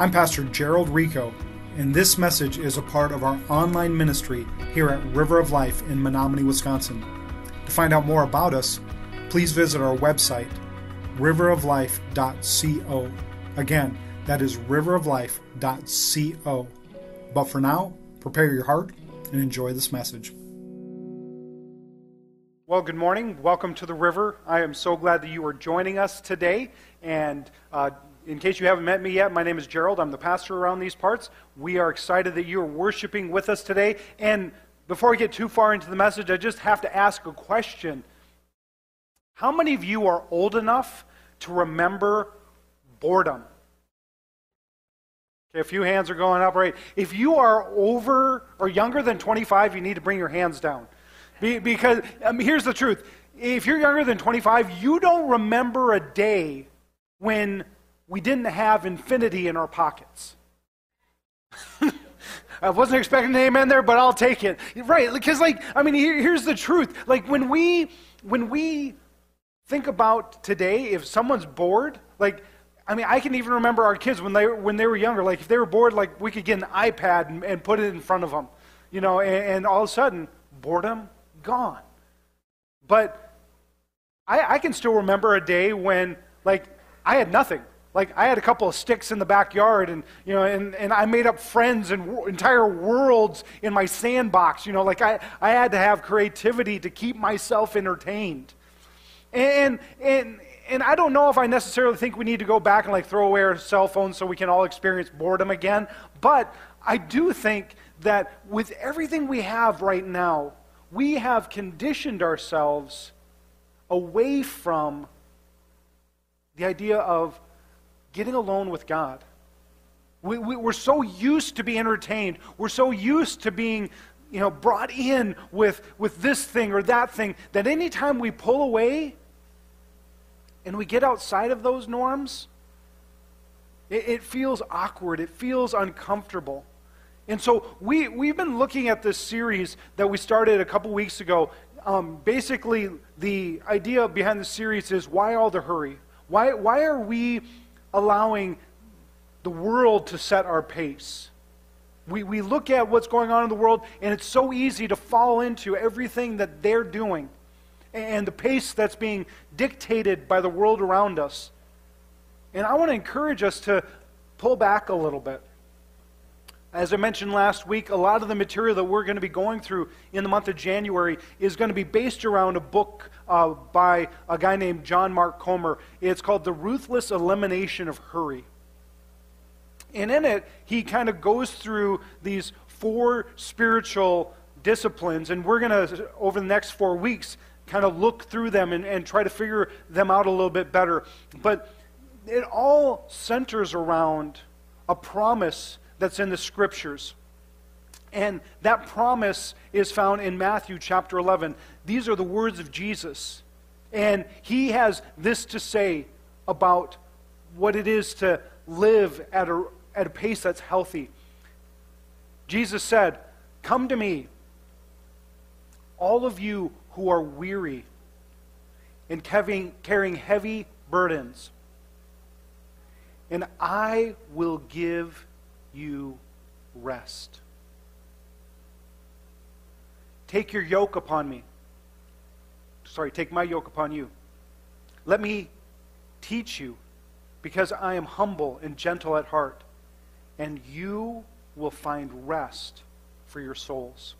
I'm Pastor Gerald Rico, and this message is a part of our online ministry here at River of Life in Menominee, Wisconsin. To find out more about us, please visit our website, riveroflife.co. Again, that is riveroflife.co. But for now, prepare your heart and enjoy this message. Well, good morning. Welcome to the river. I am so glad that you are joining us today. And uh, in case you haven't met me yet, my name is Gerald. I'm the pastor around these parts. We are excited that you are worshiping with us today. And before we get too far into the message, I just have to ask a question. How many of you are old enough to remember boredom? Okay, a few hands are going up, right? If you are over or younger than 25, you need to bring your hands down. Be, because um, here's the truth if you're younger than 25, you don't remember a day when we didn't have infinity in our pockets. I wasn't expecting an amen there, but I'll take it. Right, because like, I mean, here, here's the truth. Like when we when we think about today, if someone's bored, like I mean, I can even remember our kids when they when they were younger. Like if they were bored, like we could get an iPad and, and put it in front of them, you know, and, and all of a sudden boredom gone. But I, I can still remember a day when, like, I had nothing. Like, I had a couple of sticks in the backyard, and, you know, and, and I made up friends and w- entire worlds in my sandbox. You know, like, I, I had to have creativity to keep myself entertained. And, and, and I don't know if I necessarily think we need to go back and, like, throw away our cell phones so we can all experience boredom again, but I do think that with everything we have right now, we have conditioned ourselves away from the idea of getting alone with God. We, we, we're so used to being entertained. We're so used to being you know, brought in with, with this thing or that thing that anytime we pull away and we get outside of those norms, it, it feels awkward. It feels uncomfortable. And so we, we've been looking at this series that we started a couple weeks ago. Um, basically, the idea behind the series is why all the hurry? Why, why are we allowing the world to set our pace? We, we look at what's going on in the world, and it's so easy to fall into everything that they're doing and the pace that's being dictated by the world around us. And I want to encourage us to pull back a little bit. As I mentioned last week, a lot of the material that we're going to be going through in the month of January is going to be based around a book uh, by a guy named John Mark Comer. It's called The Ruthless Elimination of Hurry. And in it, he kind of goes through these four spiritual disciplines, and we're going to, over the next four weeks, kind of look through them and, and try to figure them out a little bit better. But it all centers around a promise that's in the scriptures. And that promise is found in Matthew chapter 11. These are the words of Jesus. And he has this to say about what it is to live at a, at a pace that's healthy. Jesus said, Come to me, all of you who are weary and carrying heavy burdens, and I will give you rest. Take your yoke upon me. Sorry, take my yoke upon you. Let me teach you, because I am humble and gentle at heart, and you will find rest for your souls.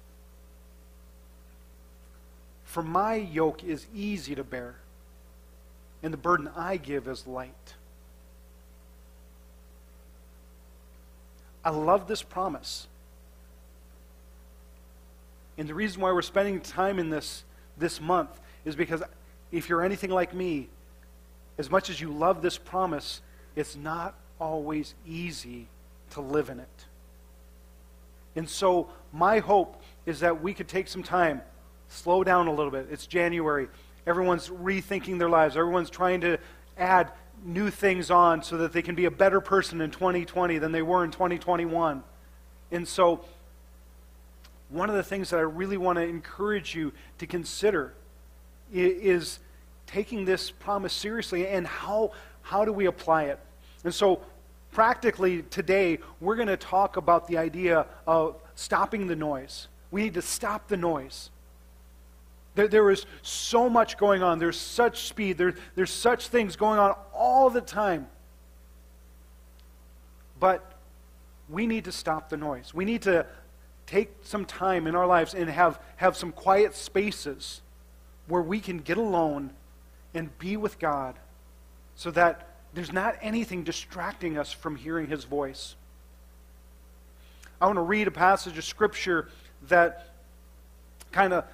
For my yoke is easy to bear, and the burden I give is light. I love this promise. And the reason why we're spending time in this this month is because if you're anything like me, as much as you love this promise, it's not always easy to live in it. And so, my hope is that we could take some time, slow down a little bit. It's January. Everyone's rethinking their lives, everyone's trying to add new things on so that they can be a better person in 2020 than they were in 2021. And so, one of the things that I really want to encourage you to consider is taking this promise seriously and how, how do we apply it? And so, practically today, we're going to talk about the idea of stopping the noise. We need to stop the noise. There, there is so much going on. There's such speed. There, there's such things going on all the time. But we need to stop the noise. We need to take some time in our lives and have, have some quiet spaces where we can get alone and be with God so that there's not anything distracting us from hearing His voice. I want to read a passage of Scripture that kind of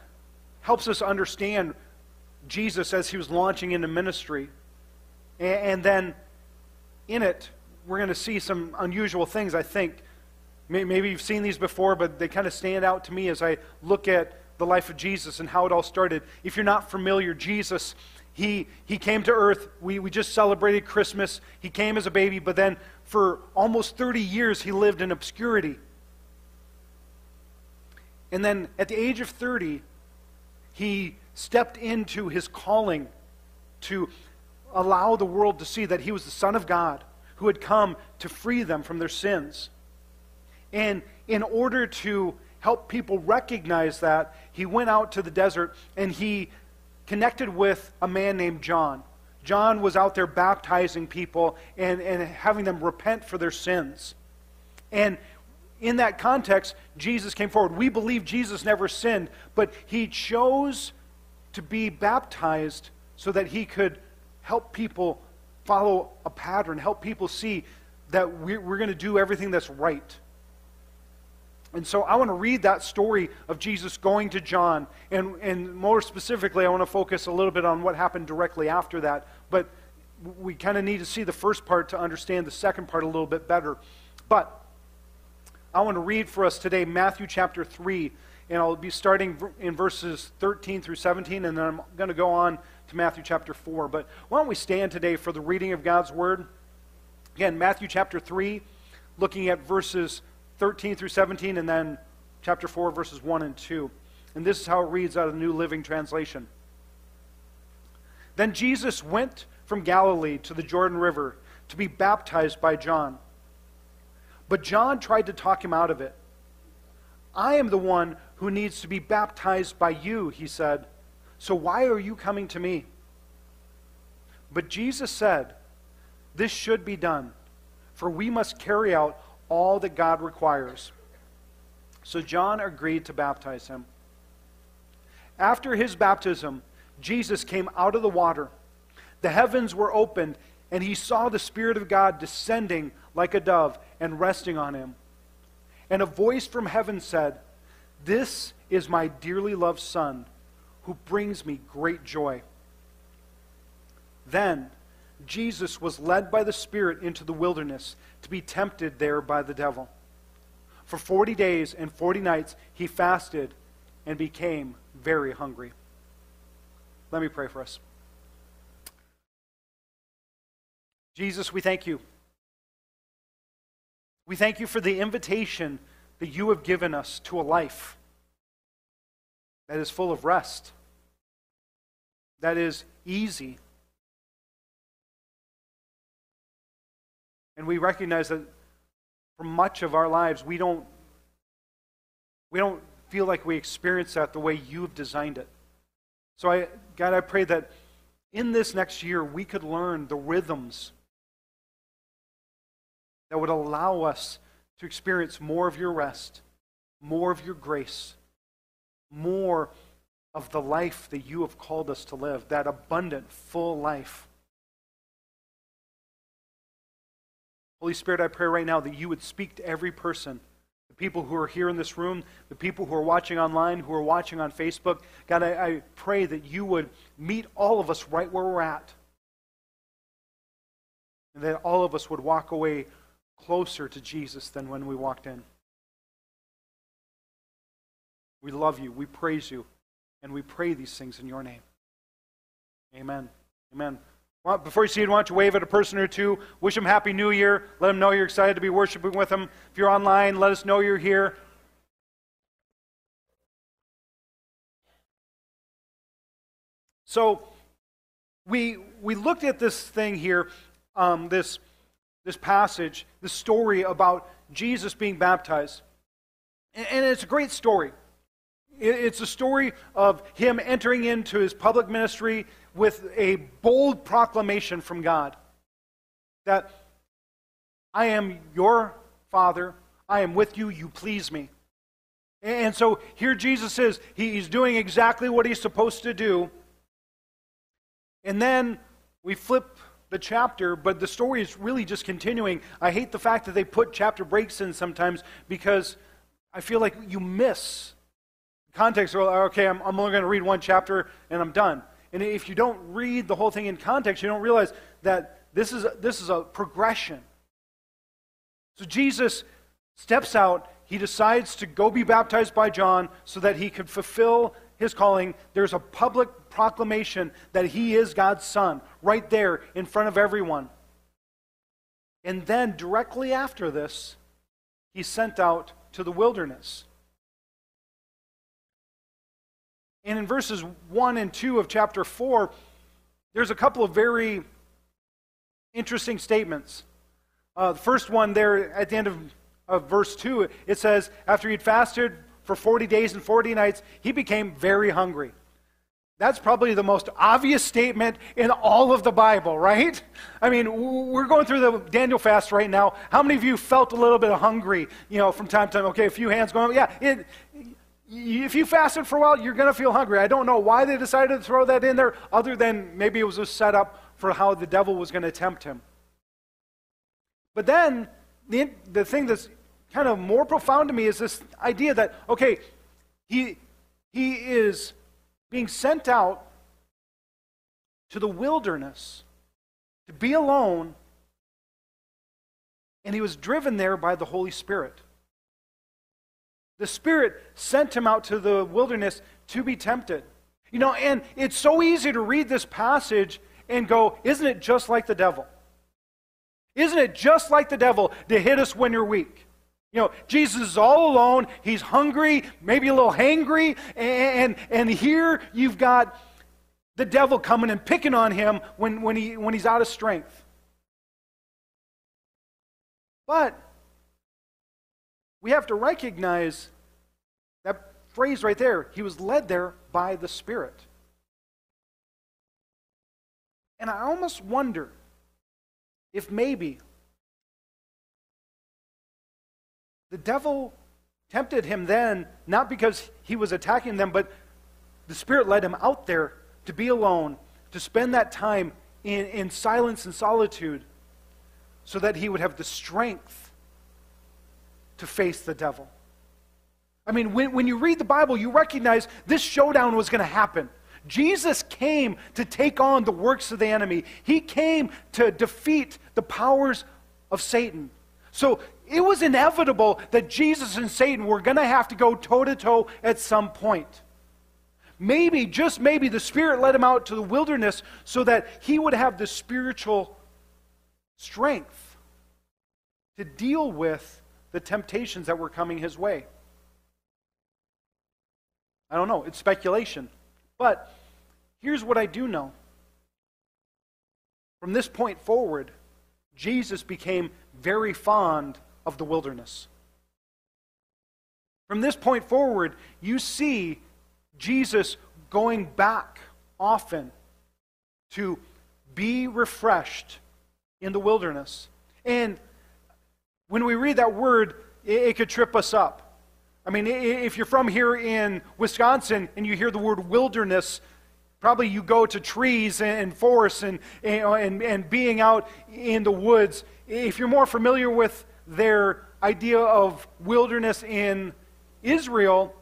helps us understand Jesus as he was launching into ministry. And then in it, we're going to see some unusual things, I think. Maybe you've seen these before, but they kind of stand out to me as I look at the life of Jesus and how it all started. If you're not familiar, Jesus, he, he came to earth. We, we just celebrated Christmas. He came as a baby, but then for almost 30 years, he lived in obscurity. And then at the age of 30, he stepped into his calling to allow the world to see that he was the Son of God who had come to free them from their sins. And in order to help people recognize that, he went out to the desert and he connected with a man named John. John was out there baptizing people and, and having them repent for their sins. And in that context, Jesus came forward. We believe Jesus never sinned, but he chose to be baptized so that he could help people follow a pattern, help people see that we're, we're going to do everything that's right. And so I want to read that story of Jesus going to John. And, and more specifically, I want to focus a little bit on what happened directly after that. But we kind of need to see the first part to understand the second part a little bit better. But I want to read for us today Matthew chapter 3, and I'll be starting in verses 13 through 17, and then I'm going to go on to Matthew chapter 4. But why don't we stand today for the reading of God's word? Again, Matthew chapter 3, looking at verses 13 through 17, and then chapter 4, verses 1 and 2. And this is how it reads out of the New Living Translation. Then Jesus went from Galilee to the Jordan River to be baptized by John. But John tried to talk him out of it. I am the one who needs to be baptized by you, he said. So why are you coming to me? But Jesus said, This should be done, for we must carry out all that God requires. So John agreed to baptize him. After his baptism, Jesus came out of the water. The heavens were opened, and he saw the Spirit of God descending like a dove and resting on him. And a voice from heaven said, This is my dearly loved Son, who brings me great joy. Then Jesus was led by the Spirit into the wilderness to be tempted there by the devil. For 40 days and 40 nights he fasted and became very hungry. Let me pray for us. Jesus, we thank you we thank you for the invitation that you have given us to a life that is full of rest, that is easy. And we recognize that for much of our lives, we don't, we don't feel like we experience that the way you've designed it. So, I, God, I pray that in this next year, we could learn the rhythms that would allow us to experience more of your rest, more of your grace, more of the life that you have called us to live, that abundant, full life. Holy Spirit, I pray right now that you would speak to every person, the people who are here in this room, the people who are watching online, who are watching on Facebook. God, I, I pray that you would meet all of us right where we're at. And that all of us would walk away closer to Jesus than when we walked in. We love you, we praise you, and we pray these things in your name. Amen. Amen. Before you see it, why don't you wave at a person or two? Wish them Happy New Year. Let them know you're excited to be worshiping with them. If you're online, let us know you're here. So, we, we looked at this thing here, um, this this passage, this story about Jesus being baptized. And it's a great story. It's a story of him entering into his public ministry with a bold proclamation from God that I am your Father, I am with you, you please me. And so here Jesus is, he's doing exactly what he's supposed to do. And then we flip the chapter, but the story is really just continuing. I hate the fact that they put chapter breaks in sometimes because I feel like you miss context. Okay, I'm, I'm only going to read one chapter and I'm done. And if you don't read the whole thing in context, you don't realize that this is this is a progression. So Jesus steps out. He decides to go be baptized by John so that he could fulfill his calling. There's a public proclamation that he is God's son right there in front of everyone. And then, directly after this, he's sent out to the wilderness. And in verses 1 and 2 of chapter 4, there's a couple of very interesting statements. Uh, the first one there at the end of, of verse 2, it says, After he'd fasted for 40 days and 40 nights, he became very hungry. That's probably the most obvious statement in all of the Bible, right? I mean, we're going through the Daniel fast right now. How many of you felt a little bit hungry, you know, from time to time? Okay, a few hands going, yeah. It, if you fasted for a while, you're going to feel hungry. I don't know why they decided to throw that in there, other than maybe it was a setup for how the devil was going to tempt him. But then, the, the thing that's kind of more profound to me is this idea that, okay, he, he is being sent out to the wilderness to be alone, and he was driven there by the Holy Spirit. The Spirit sent him out to the wilderness to be tempted. You know, and it's so easy to read this passage and go, isn't it just like the devil? Isn't it just like the devil to hit us when you're weak? You know, Jesus is all alone. He's hungry, maybe a little hangry. And, and here you've got the devil coming and picking on him when, when, he, when he's out of strength. But we have to recognize that phrase right there. He was led there by the Spirit. And I almost wonder if maybe The devil tempted him then, not because he was attacking them, but the Spirit led him out there to be alone, to spend that time in, in silence and solitude, so that he would have the strength to face the devil. I mean, when, when you read the Bible, you recognize this showdown was going to happen. Jesus came to take on the works of the enemy, he came to defeat the powers of Satan. So it was inevitable that Jesus and Satan were going to have to go toe to toe at some point. Maybe, just maybe, the Spirit led him out to the wilderness so that he would have the spiritual strength to deal with the temptations that were coming his way. I don't know, it's speculation. But here's what I do know. From this point forward, Jesus became very fond of the wilderness. From this point forward, you see Jesus going back often to be refreshed in the wilderness. And when we read that word, it, could trip us up. I mean, if you're from here in Wisconsin and you hear the word wilderness, probably you go to trees and forests and, and, and being out in the woods. If you're more familiar with their idea of wilderness in Israel,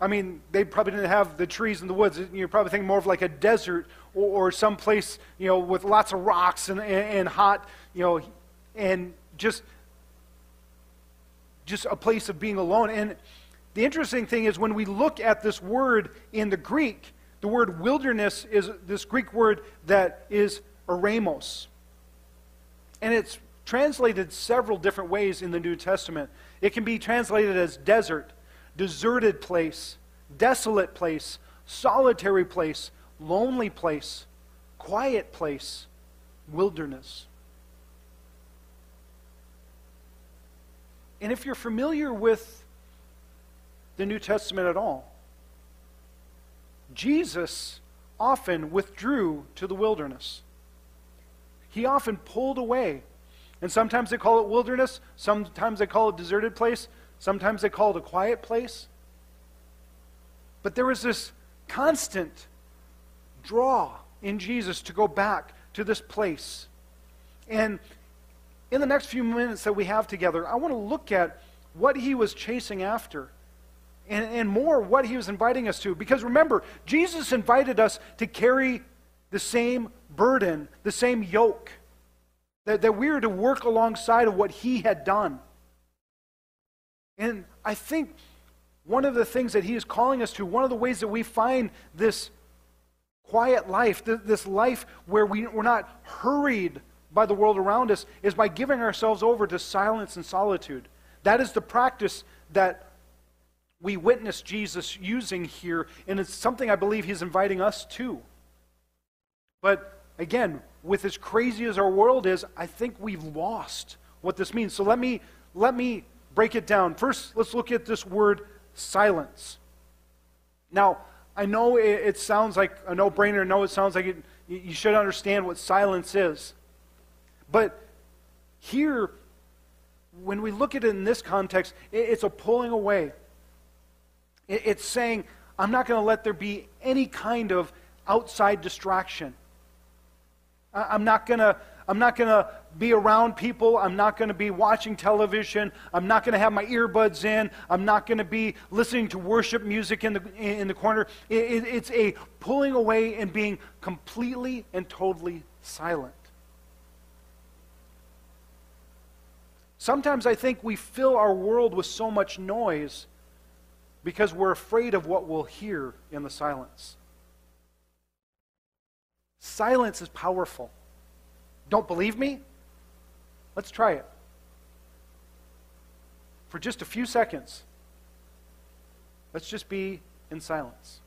I mean, they probably didn't have the trees in the woods. You're probably thinking more of like a desert or, or some place, you know, with lots of rocks and, and, and hot, you know, and just, just a place of being alone. And the interesting thing is when we look at this word in the Greek, the word wilderness is this Greek word that is eremos. And it's translated several different ways in the New Testament. It can be translated as desert, deserted place, desolate place, solitary place, lonely place, quiet place, wilderness. And if you're familiar with the New Testament at all, Jesus often withdrew to the wilderness. He often pulled away. And sometimes they call it wilderness, sometimes they call it deserted place, sometimes they call it a quiet place. But there was this constant draw in Jesus to go back to this place. And in the next few minutes that we have together, I want to look at what he was chasing after and, and more what he was inviting us to. Because remember, Jesus invited us to carry the same burden, the same yoke, that, that we are to work alongside of what he had done. And I think one of the things that he is calling us to, one of the ways that we find this quiet life, this life where we, we're not hurried by the world around us, is by giving ourselves over to silence and solitude. That is the practice that we witness Jesus using here, and it's something I believe he's inviting us to. But again, with as crazy as our world is, I think we've lost what this means. So let me let me break it down. First, let's look at this word silence. Now, I know it, it sounds like a no-brainer. Know it sounds like it, you should understand what silence is. But here, when we look at it in this context, it's a pulling away. It's saying, I'm not going to let there be any kind of outside distraction. I'm not going to. I'm not going to be around people. I'm not going to be watching television. I'm not going to have my earbuds in. I'm not going to be listening to worship music in the, in the corner. It, it, it's a pulling away and being completely and totally silent. Sometimes I think we fill our world with so much noise because we're afraid of what we'll hear in the silence. Silence is powerful. Don't believe me? Let's try it. For just a few seconds, let's just be in silence.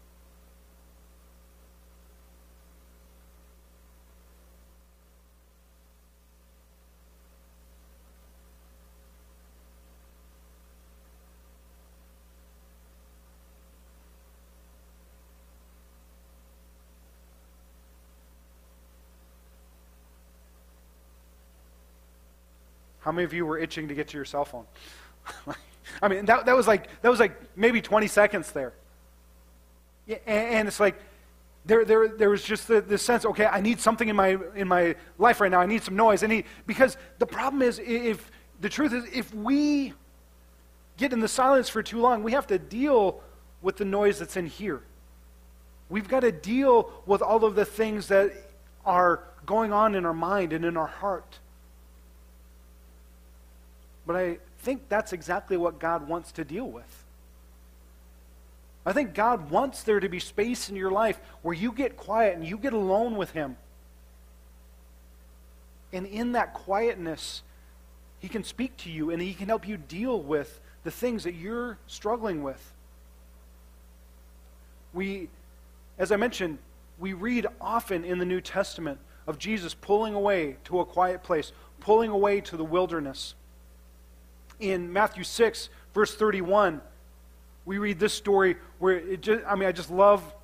Many of you were itching to get to your cell phone? I mean, that, that was like that was like maybe 20 seconds there. Yeah, and, and, it's like there, there, there was just the, the sense, okay, I need something in my in my life right now. I need some noise. I need because the problem is if the truth is if we get in the silence for too long, we have to deal with the noise that's in here. We've got to deal with all of the things that are going on in our mind and in our heart. But I think that's exactly what God wants to deal with. I think God wants there to be space in your life where you get quiet and you get alone with Him. And in that quietness, He can speak to you and He can help you deal with the things that you're struggling with. We, as I mentioned, we read often in the New Testament of Jesus pulling away to a quiet place, pulling away to the wilderness in Matthew 6, verse 31, we read this story where it just, I mean, I just love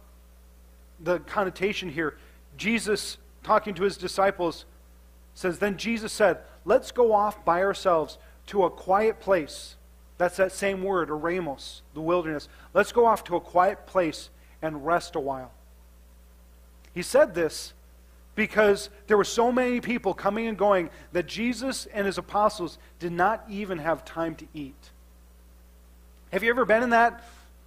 the connotation here. Jesus, talking to his disciples, says, Then Jesus said, Let's go off by ourselves to a quiet place. That's that same word, eremos, the wilderness. Let's go off to a quiet place and rest a while. He said this because there were so many people coming and going that Jesus and his apostles did not even have time to eat. Have you ever been in that,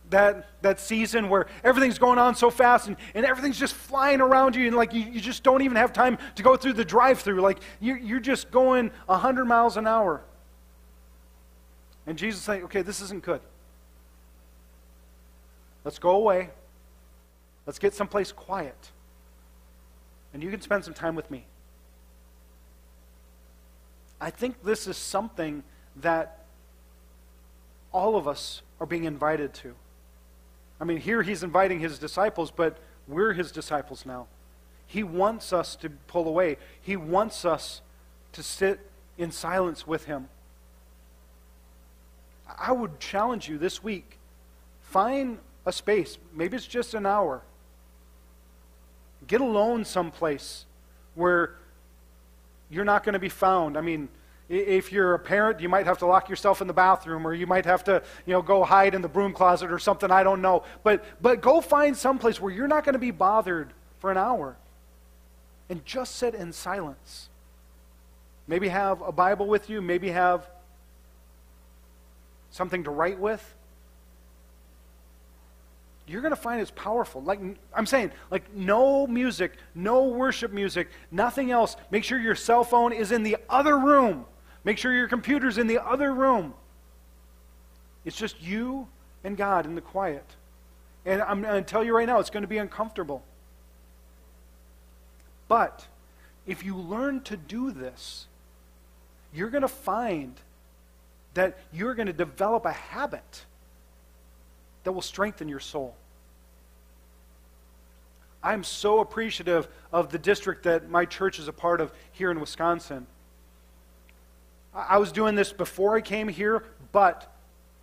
that, that season where everything's going on so fast and, and everything's just flying around you and like you, you just don't even have time to go through the drive through? Like you're, you're just going 100 miles an hour. And Jesus is saying, okay, this isn't good. Let's go away. Let's get someplace quiet and you can spend some time with me. I think this is something that all of us are being invited to. I mean, here he's inviting his disciples, but we're his disciples now. He wants us to pull away, he wants us to sit in silence with him. I would challenge you this week find a space. Maybe it's just an hour. Get alone someplace where you're not going to be found. I mean, if you're a parent, you might have to lock yourself in the bathroom or you might have to, you know, go hide in the broom closet or something, I don't know. But but go find someplace where you're not going to be bothered for an hour. And just sit in silence. Maybe have a Bible with you, maybe have something to write with. You're going to find it's powerful. Like I'm saying, like no music, no worship music, nothing else. Make sure your cell phone is in the other room. Make sure your computer's in the other room. It's just you and God in the quiet. And I'm going to tell you right now, it's going to be uncomfortable. But if you learn to do this, you're going to find that you're going to develop a habit that will strengthen your soul. I'm so appreciative of the district that my church is a part of here in Wisconsin. I was doing this before I came here, but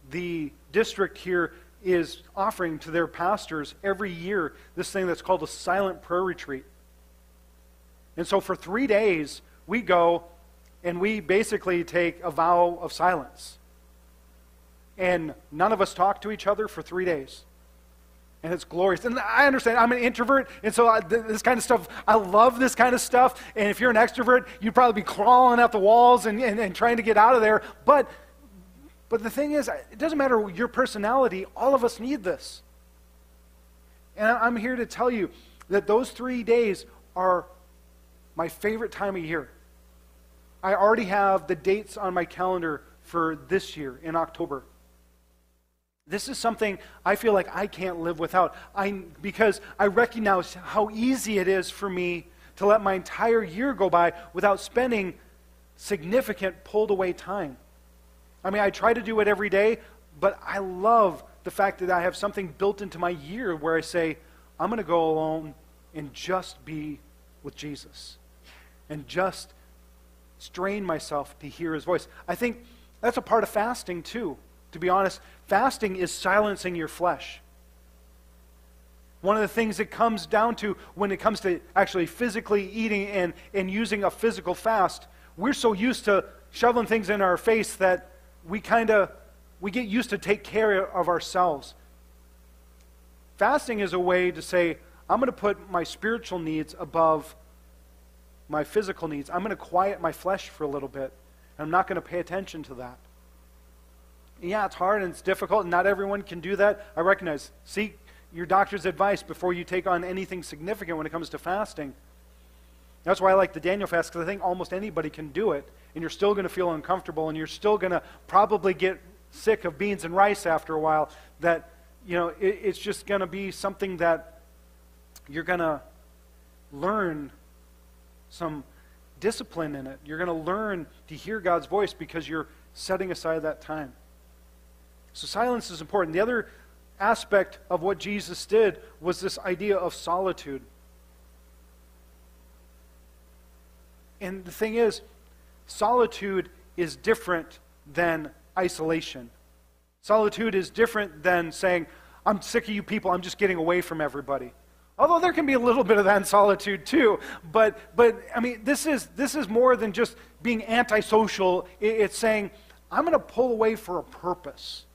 the district here is offering to their pastors every year this thing that's called a silent prayer retreat. And so for three days, we go and we basically take a vow of silence. And none of us talk to each other for three days and it's glorious. And I understand, I'm an introvert, and so I, this kind of stuff, I love this kind of stuff. And if you're an extrovert, you'd probably be crawling out the walls and, and, and trying to get out of there. But, but the thing is, it doesn't matter your personality, all of us need this. And I'm here to tell you that those three days are my favorite time of year. I already have the dates on my calendar for this year in October. This is something I feel like I can't live without. I, because I recognize how easy it is for me to let my entire year go by without spending significant pulled away time. I mean, I try to do it every day, but I love the fact that I have something built into my year where I say, I'm going to go alone and just be with Jesus and just strain myself to hear his voice. I think that's a part of fasting, too. To be honest, fasting is silencing your flesh. One of the things it comes down to when it comes to actually physically eating and, and using a physical fast, we're so used to shoveling things in our face that we kind of we get used to take care of ourselves. Fasting is a way to say, I'm going to put my spiritual needs above my physical needs. I'm going to quiet my flesh for a little bit. And I'm not going to pay attention to that yeah, it's hard and it's difficult, and not everyone can do that. I recognize. Seek your doctor's advice before you take on anything significant when it comes to fasting. That's why I like the Daniel fast, because I think almost anybody can do it, and you're still going to feel uncomfortable, and you're still going to probably get sick of beans and rice after a while. That, you know, it, it's just going to be something that you're going to learn some discipline in it. You're going to learn to hear God's voice because you're setting aside that time. So silence is important. The other aspect of what Jesus did was this idea of solitude. And the thing is, solitude is different than isolation. Solitude is different than saying, I'm sick of you people, I'm just getting away from everybody. Although there can be a little bit of that in solitude too, but but I mean this is this is more than just being antisocial. It's saying, I'm going to pull away for a purpose.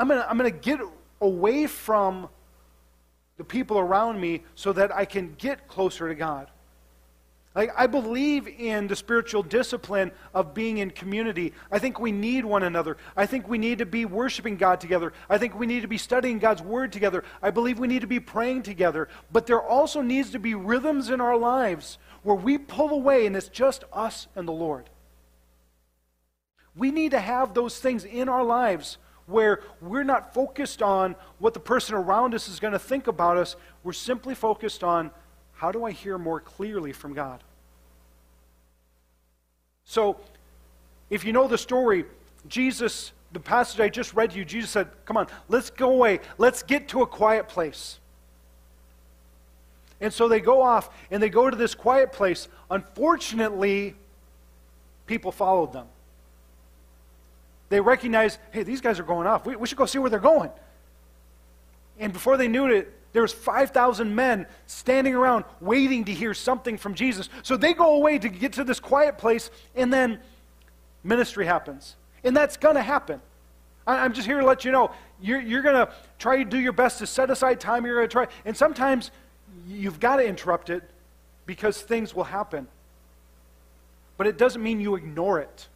I'm going to I'm going to get away from the people around me so that I can get closer to God. Like, I believe in the spiritual discipline of being in community. I think we need one another. I think we need to be worshiping God together. I think we need to be studying God's Word together. I believe we need to be praying together. But there also needs to be rhythms in our lives where we pull away and it's just us and the Lord. We need to have those things in our lives where we're not focused on what the person around us is going to think about us. We're simply focused on how do I hear more clearly from God? So, if you know the story, Jesus, the passage I just read to you, Jesus said, Come on, let's go away. Let's get to a quiet place. And so they go off and they go to this quiet place. Unfortunately, people followed them. They recognize, hey, these guys are going off. We, we should go see where they're going. And before they knew it, there was 5,000 men standing around waiting to hear something from Jesus. So they go away to get to this quiet place, and then ministry happens. And that's going to happen. I, am just here to let you know you're, you're going to try to do your best to set aside time. You're going to try. And sometimes you've got to interrupt it because things will happen. But it doesn't mean you ignore it.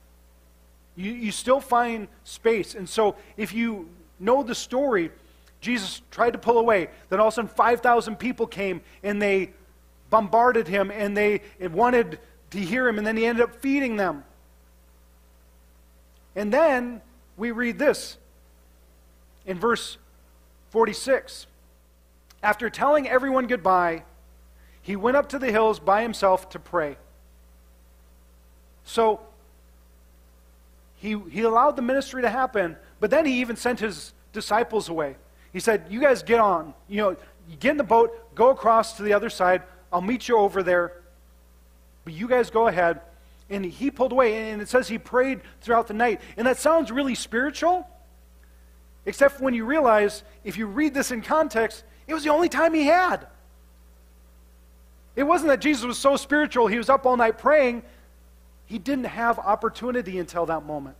You, you still find space. And so if you know the story, Jesus tried to pull away. Then all of a sudden, 5,000 people came and they bombarded him and they wanted to hear him, and then he ended up feeding them. And then we read this in verse 46. After telling everyone goodbye, he went up to the hills by himself to pray. So he, he allowed the ministry to happen, but then he even sent his disciples away. He said, You guys get on. You know, get in the boat, go across to the other side. I'll meet you over there. But you guys go ahead. And he pulled away, and it says he prayed throughout the night. And that sounds really spiritual, except when you realize, if you read this in context, it was the only time he had. It wasn't that Jesus was so spiritual, he was up all night praying. He didn't have opportunity until that moment.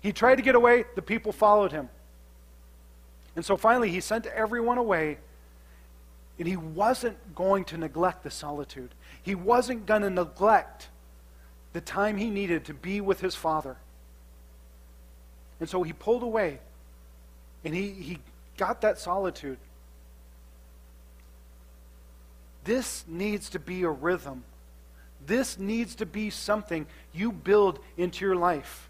He tried to get away, the people followed him. And so finally, he sent everyone away, and he wasn't going to neglect the solitude. He wasn't going to neglect the time he needed to be with his father. And so he pulled away, and he, he got that solitude. This needs to be a rhythm. This needs to be something you build into your life.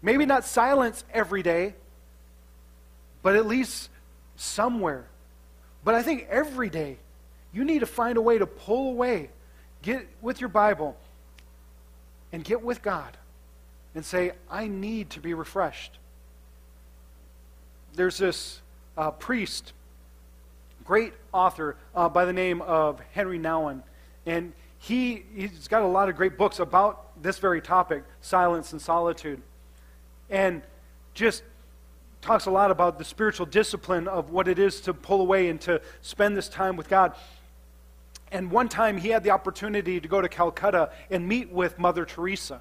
Maybe not silence every day, but at least somewhere. But I think every day you need to find a way to pull away, get with your Bible, and get with God and say, I need to be refreshed. There's this uh, priest great author uh, by the name of Henri Nouwen. And he, he's got a lot of great books about this very topic, silence and solitude. And just talks a lot about the spiritual discipline of what it is to pull away and to spend this time with God. And one time he had the opportunity to go to Calcutta and meet with Mother Teresa.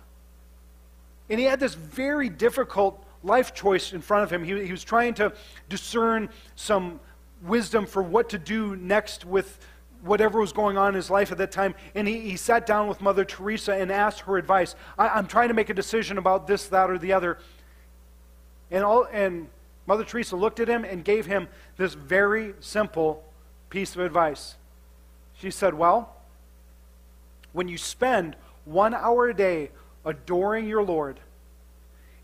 And he had this very difficult life choice in front of him. He, he was trying to discern some wisdom for what to do next with whatever was going on in his life at that time. And he, he sat down with Mother Teresa and asked her advice. I, am trying to make a decision about this, that, or the other. And, all, and Mother Teresa looked at him and gave him this very simple piece of advice. She said, Well, when you spend one hour a day adoring your Lord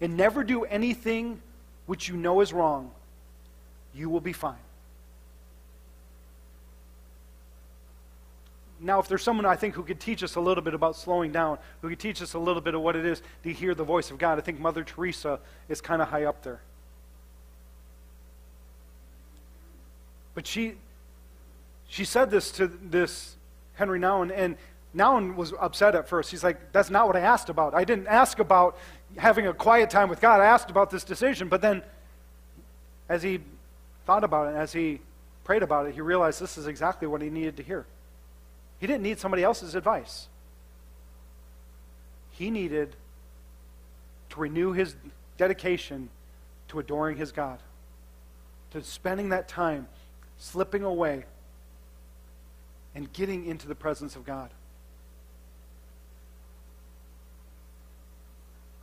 and never do anything which you know is wrong, you will be fine. Now, if there's someone I think who could teach us a little bit about slowing down, who could teach us a little bit of what it is to hear the voice of God, I think Mother Teresa is kind of high up there. But she, she said this to this Henri Nouwen, and Nouwen was upset at first. He's like, That's not what I asked about. I didn't ask about having a quiet time with God. I asked about this decision. But then, as he thought about it, as he prayed about it, he realized this is exactly what he needed to hear. He didn't need somebody else's advice. He needed to renew his dedication to adoring his God, to spending that time slipping away and getting into the presence of God.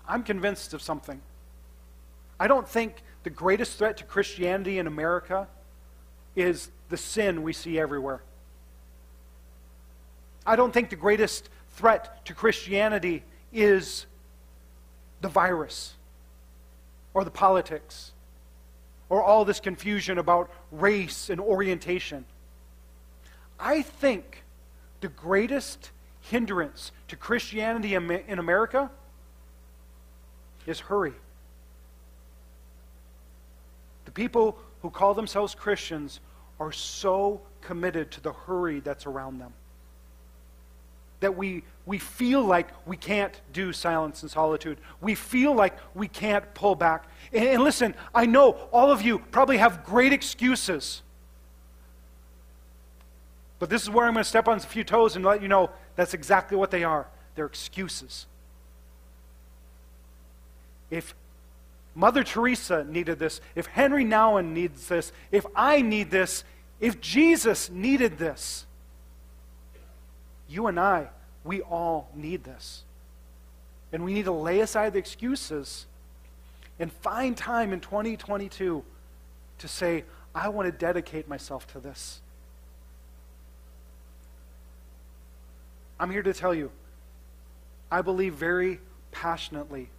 I'm convinced of something. I don't think the greatest threat to Christianity in America is the sin we see everywhere. I don't think the greatest threat to Christianity is the virus or the politics or all this confusion about race and orientation. I think the greatest hindrance to Christianity in America is hurry. The people who call themselves Christians are so committed to the hurry that's around them. That we, we feel like we can't do silence and solitude. We feel like we can't pull back. And, and listen, I know all of you probably have great excuses. But this is where I'm going to step on a few toes and let you know that's exactly what they are. They're excuses. If Mother Teresa needed this, if Henri Nouwen needs this, if I need this, if Jesus needed this, you and I, we all need this. And we need to lay aside the excuses and find time in 2022 to say, I want to dedicate myself to this. I'm here to tell you, I believe very passionately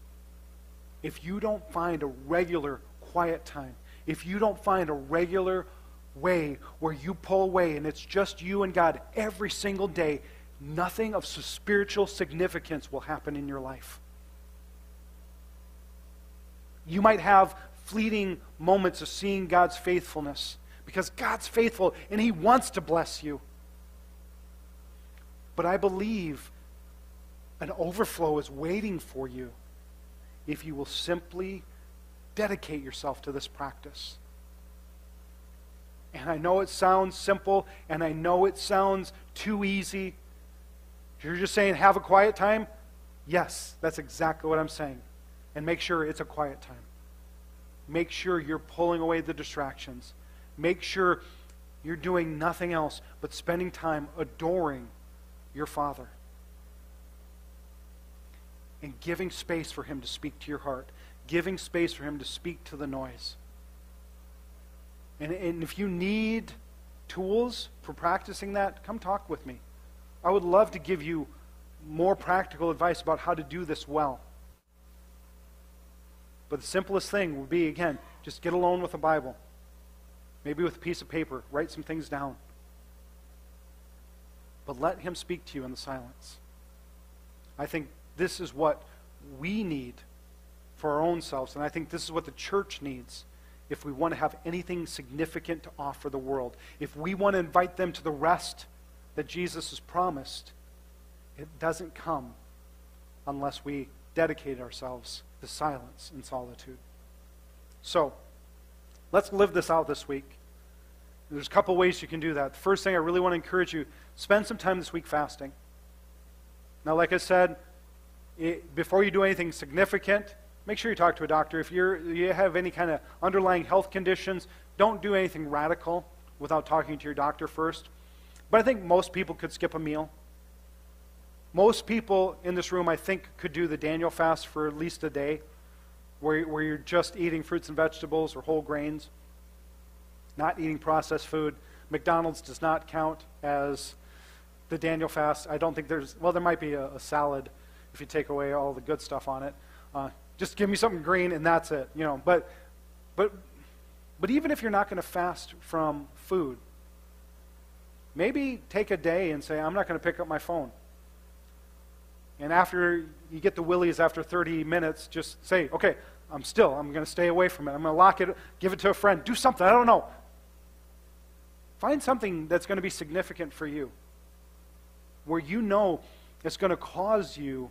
if you don't find a regular quiet time, if you don't find a regular way where you pull away and it's just you and God every single day, nothing of spiritual significance will happen in your life. You might have fleeting moments of seeing God's faithfulness because God's faithful and He wants to bless you. But I believe an overflow is waiting for you if you will simply dedicate yourself to this practice. And I know it sounds simple, and I know it sounds too easy. You're just saying, have a quiet time? Yes, that's exactly what I'm saying. And make sure it's a quiet time. Make sure you're pulling away the distractions. Make sure you're doing nothing else but spending time adoring your Father and giving space for Him to speak to your heart, giving space for Him to speak to the noise. And, and if you need tools for practicing that, come talk with me. I would love to give you more practical advice about how to do this well. But the simplest thing would be, again, just get alone with a Bible. Maybe with a piece of paper, write some things down. But let Him speak to you in the silence. I think this is what we need for our own selves. And I think this is what the church needs if we want to have anything significant to offer the world. If we want to invite them to the rest that Jesus has promised, it doesn't come unless we dedicate ourselves to silence and solitude. So, let's live this out this week. There's a couple ways you can do that. The first thing I really want to encourage you spend some time this week fasting. Now, like I said, it, before you do anything significant, make sure you talk to a doctor. If you're, you have any kind of underlying health conditions, don't do anything radical without talking to your doctor first. But I think most people could skip a meal. Most people in this room, I think, could do the Daniel fast for at least a day, where, where you're just eating fruits and vegetables or whole grains, not eating processed food. McDonald's does not count as the Daniel fast. I don't think there's, well, there might be a, a salad if you take away all the good stuff on it. Uh, just give me something green and that's it, you know. But, but, but even if you're not going to fast from food, maybe take a day and say, I'm not going to pick up my phone. And after you get the willies after 30 minutes, just say, okay, I'm still, I'm going to stay away from it. I'm going to lock it, give it to a friend, do something. I don't know. Find something that's going to be significant for you, where you know it's going to cause you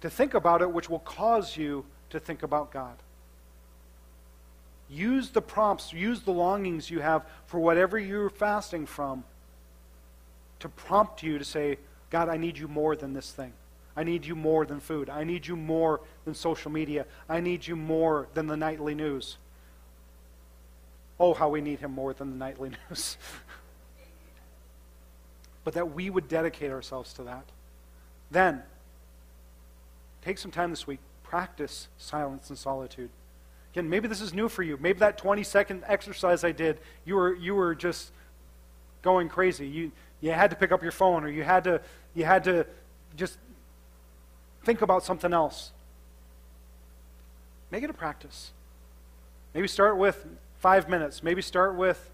to think about it, which will cause you to think about God. Use the prompts, use the longings you have for whatever you're fasting from to prompt you to say, God, I need you more than this thing. I need you more than food. I need you more than social media. I need you more than the nightly news. Oh, how we need him more than the nightly news. but that we would dedicate ourselves to that. Then, Take some time this week. Practice silence and solitude. Again, maybe this is new for you. Maybe that 20 second exercise I did, you were, you were just going crazy. You, you had to pick up your phone or you had to, you had to just think about something else. Make it a practice. Maybe start with five minutes. Maybe start with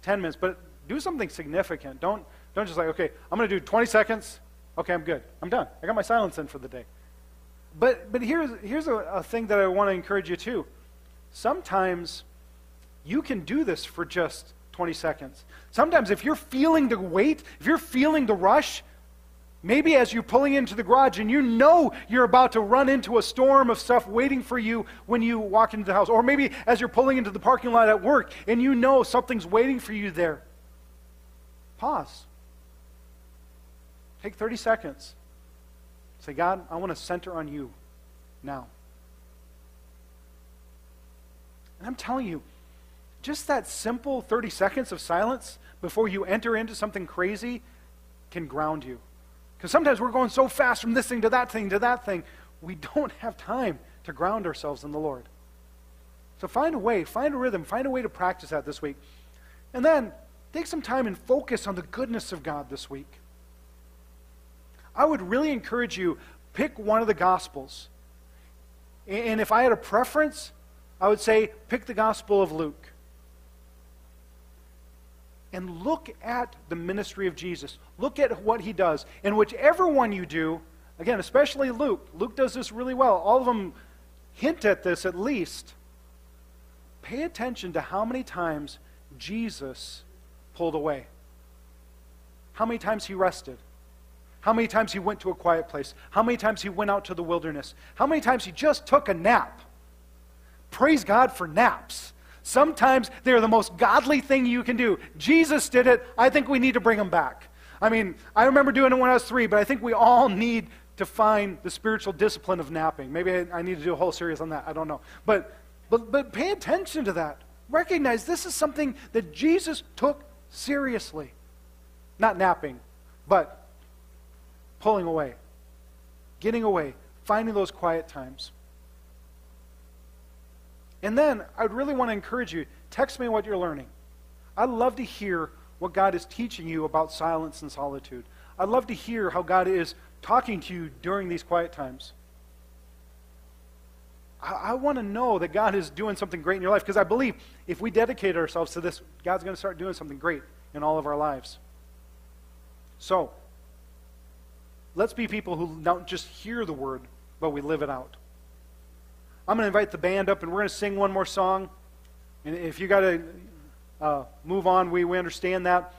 10 minutes, but do something significant. Don't, don't just like, okay, I'm going to do 20 seconds. Okay, I'm good. I'm done. I got my silence in for the day. But, but here's, here's a, a thing that I want to encourage you to. Sometimes you can do this for just 20 seconds. Sometimes if you're feeling the weight, if you're feeling the rush, Maybe as you're pulling into the garage and you know you're about to run into a storm of stuff waiting for you when you walk into the house. Or maybe as you're pulling into the parking lot at work and you know something's waiting for you there. Pause. Take 30 seconds. Say, God, I want to center on you now. And I'm telling you, just that simple 30 seconds of silence before you enter into something crazy can ground you. Because sometimes we're going so fast from this thing to that thing to that thing, we don't have time to ground ourselves in the Lord. So find a way, find a rhythm, find a way to practice that this week. And then take some time and focus on the goodness of God this week. I would really encourage you pick one of the gospels. And if I had a preference, I would say pick the gospel of Luke and look at the ministry of Jesus. Look at what he does. And whichever one you do, again, especially Luke, Luke does this really well. All of them hint at this at least. Pay attention to how many times Jesus pulled away, how many times he rested. How many times he went to a quiet place? How many times he went out to the wilderness? How many times he just took a nap? Praise God for naps. Sometimes they're the most godly thing you can do. Jesus did it. I think we need to bring them back. I mean, I remember doing it when I was three, but I think we all need to find the spiritual discipline of napping. Maybe I, need to do a whole series on that. I don't know. But, but, but pay attention to that. Recognize this is something that Jesus took seriously. Not napping, but pulling away, getting away, finding those quiet times. And then I'd really want to encourage you text me what you're learning. I'd love to hear what God is teaching you about silence and solitude. I'd love to hear how God is talking to you during these quiet times. I, I want to know that God is doing something great in your life because I believe if we dedicate ourselves to this, God's going to start doing something great in all of our lives. So, let's be people who don't just hear the word, but we live it out. I'm going to invite the band up, and we're going to sing one more song. And if you got to uh, move on, we, we understand that.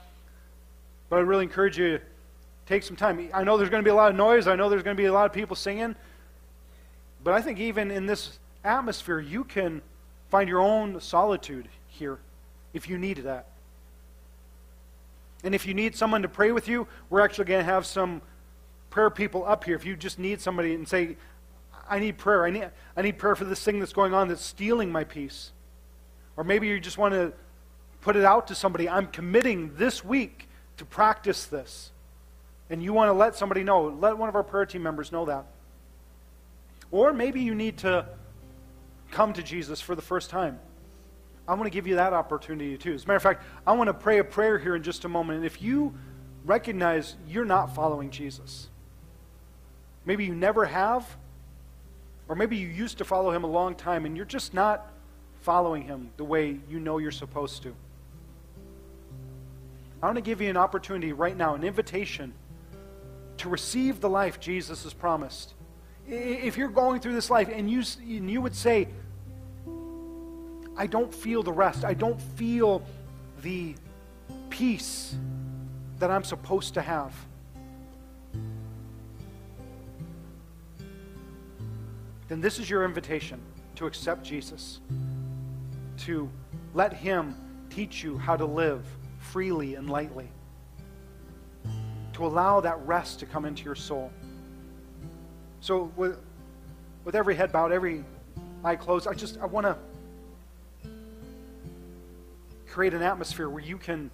But I really encourage you to take some time. I know there's going to be a lot of noise. I know there's going to be a lot of people singing. But I think even in this atmosphere, you can find your own solitude here if you need that. And if you need someone to pray with you, we're actually going to have some prayer people up here. If you just need somebody and say, I need prayer. I need, I need prayer for this thing that's going on that's stealing my peace. Or maybe you just want to put it out to somebody. I'm committing this week to practice this. And you want to let somebody know. Let one of our prayer team members know that. Or maybe you need to come to Jesus for the first time. I want to give you that opportunity too. As a matter of fact, I want to pray a prayer here in just a moment. And if you recognize you're not following Jesus, maybe you never have, or maybe you used to follow him a long time and you're just not following him the way you know you're supposed to. I want to give you an opportunity right now, an invitation to receive the life Jesus has promised. If you're going through this life and you, and you would say, I don't feel the rest, I don't feel the peace that I'm supposed to have. Then this is your invitation to accept Jesus, to let Him teach you how to live freely and lightly, to allow that rest to come into your soul. So, with, with every head bowed, every eye closed, I just I want to create an atmosphere where you can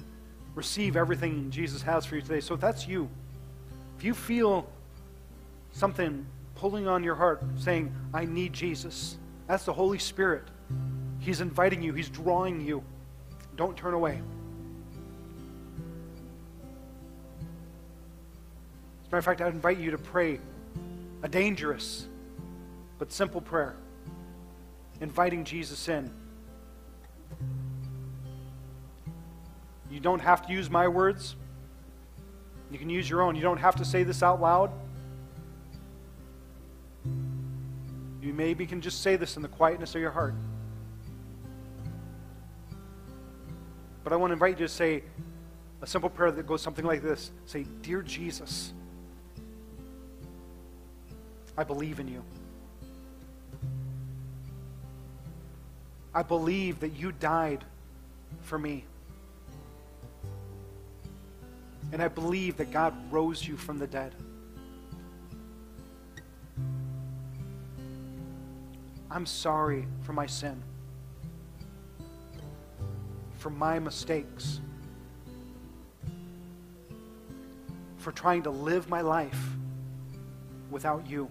receive everything Jesus has for you today. So, if that's you, if you feel something pulling on your heart, saying, I need Jesus. That's the Holy Spirit. He's inviting you, He's drawing you. Don't turn away. As a matter of fact, I'd invite you to pray a dangerous but simple prayer, inviting Jesus in. You don't have to use my words. You can use your own. You don't have to say this out loud. You maybe can just say this in the quietness of your heart. But I want to invite you to say a simple prayer that goes something like this Say, Dear Jesus, I believe in you. I believe that you died for me. And I believe that God rose you from the dead. I'm sorry for my sin, for my mistakes, for trying to live my life without you.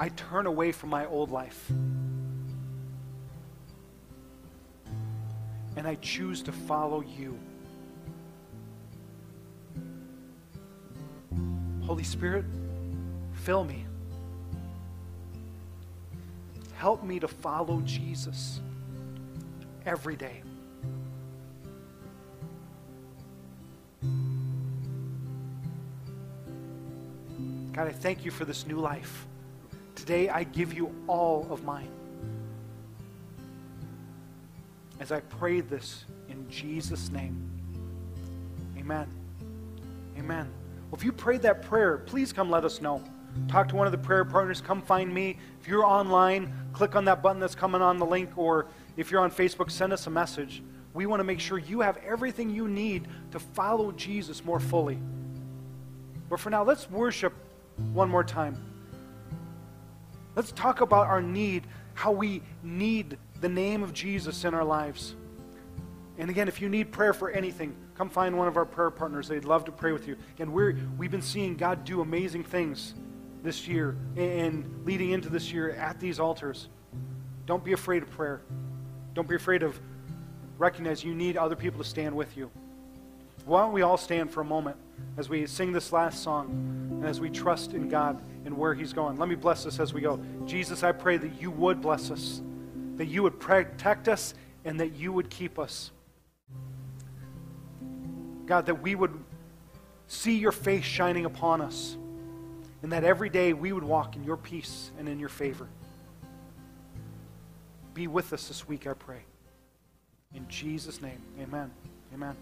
I turn away from my old life. And I choose to follow you. Holy Spirit, fill me. Help me to follow Jesus every day. God, I thank you for this new life. Today I give you all of mine. As I pray this in Jesus' name. Amen. Amen. Well, if you prayed that prayer, please come let us know. Talk to one of the prayer partners. Come find me. If you're online, click on that button that's coming on the link, or if you're on Facebook, send us a message. We want to make sure you have everything you need to follow Jesus more fully. But for now, let's worship one more time. Let's talk about our need, how we need the name of Jesus in our lives. And again, if you need prayer for anything, come find one of our prayer partners. They'd love to pray with you. And we're, we've been seeing God do amazing things this year and leading into this year at these altars. Don't be afraid of prayer. Don't be afraid of recognize you need other people to stand with you. Why don't we all stand for a moment as we sing this last song and as we trust in God and where He's going? Let me bless us as we go. Jesus, I pray that you would bless us, that you would protect us, and that you would keep us. God, that we would see your face shining upon us, and that every day we would walk in your peace and in your favor. Be with us this week, I pray. In Jesus' name, amen. Amen.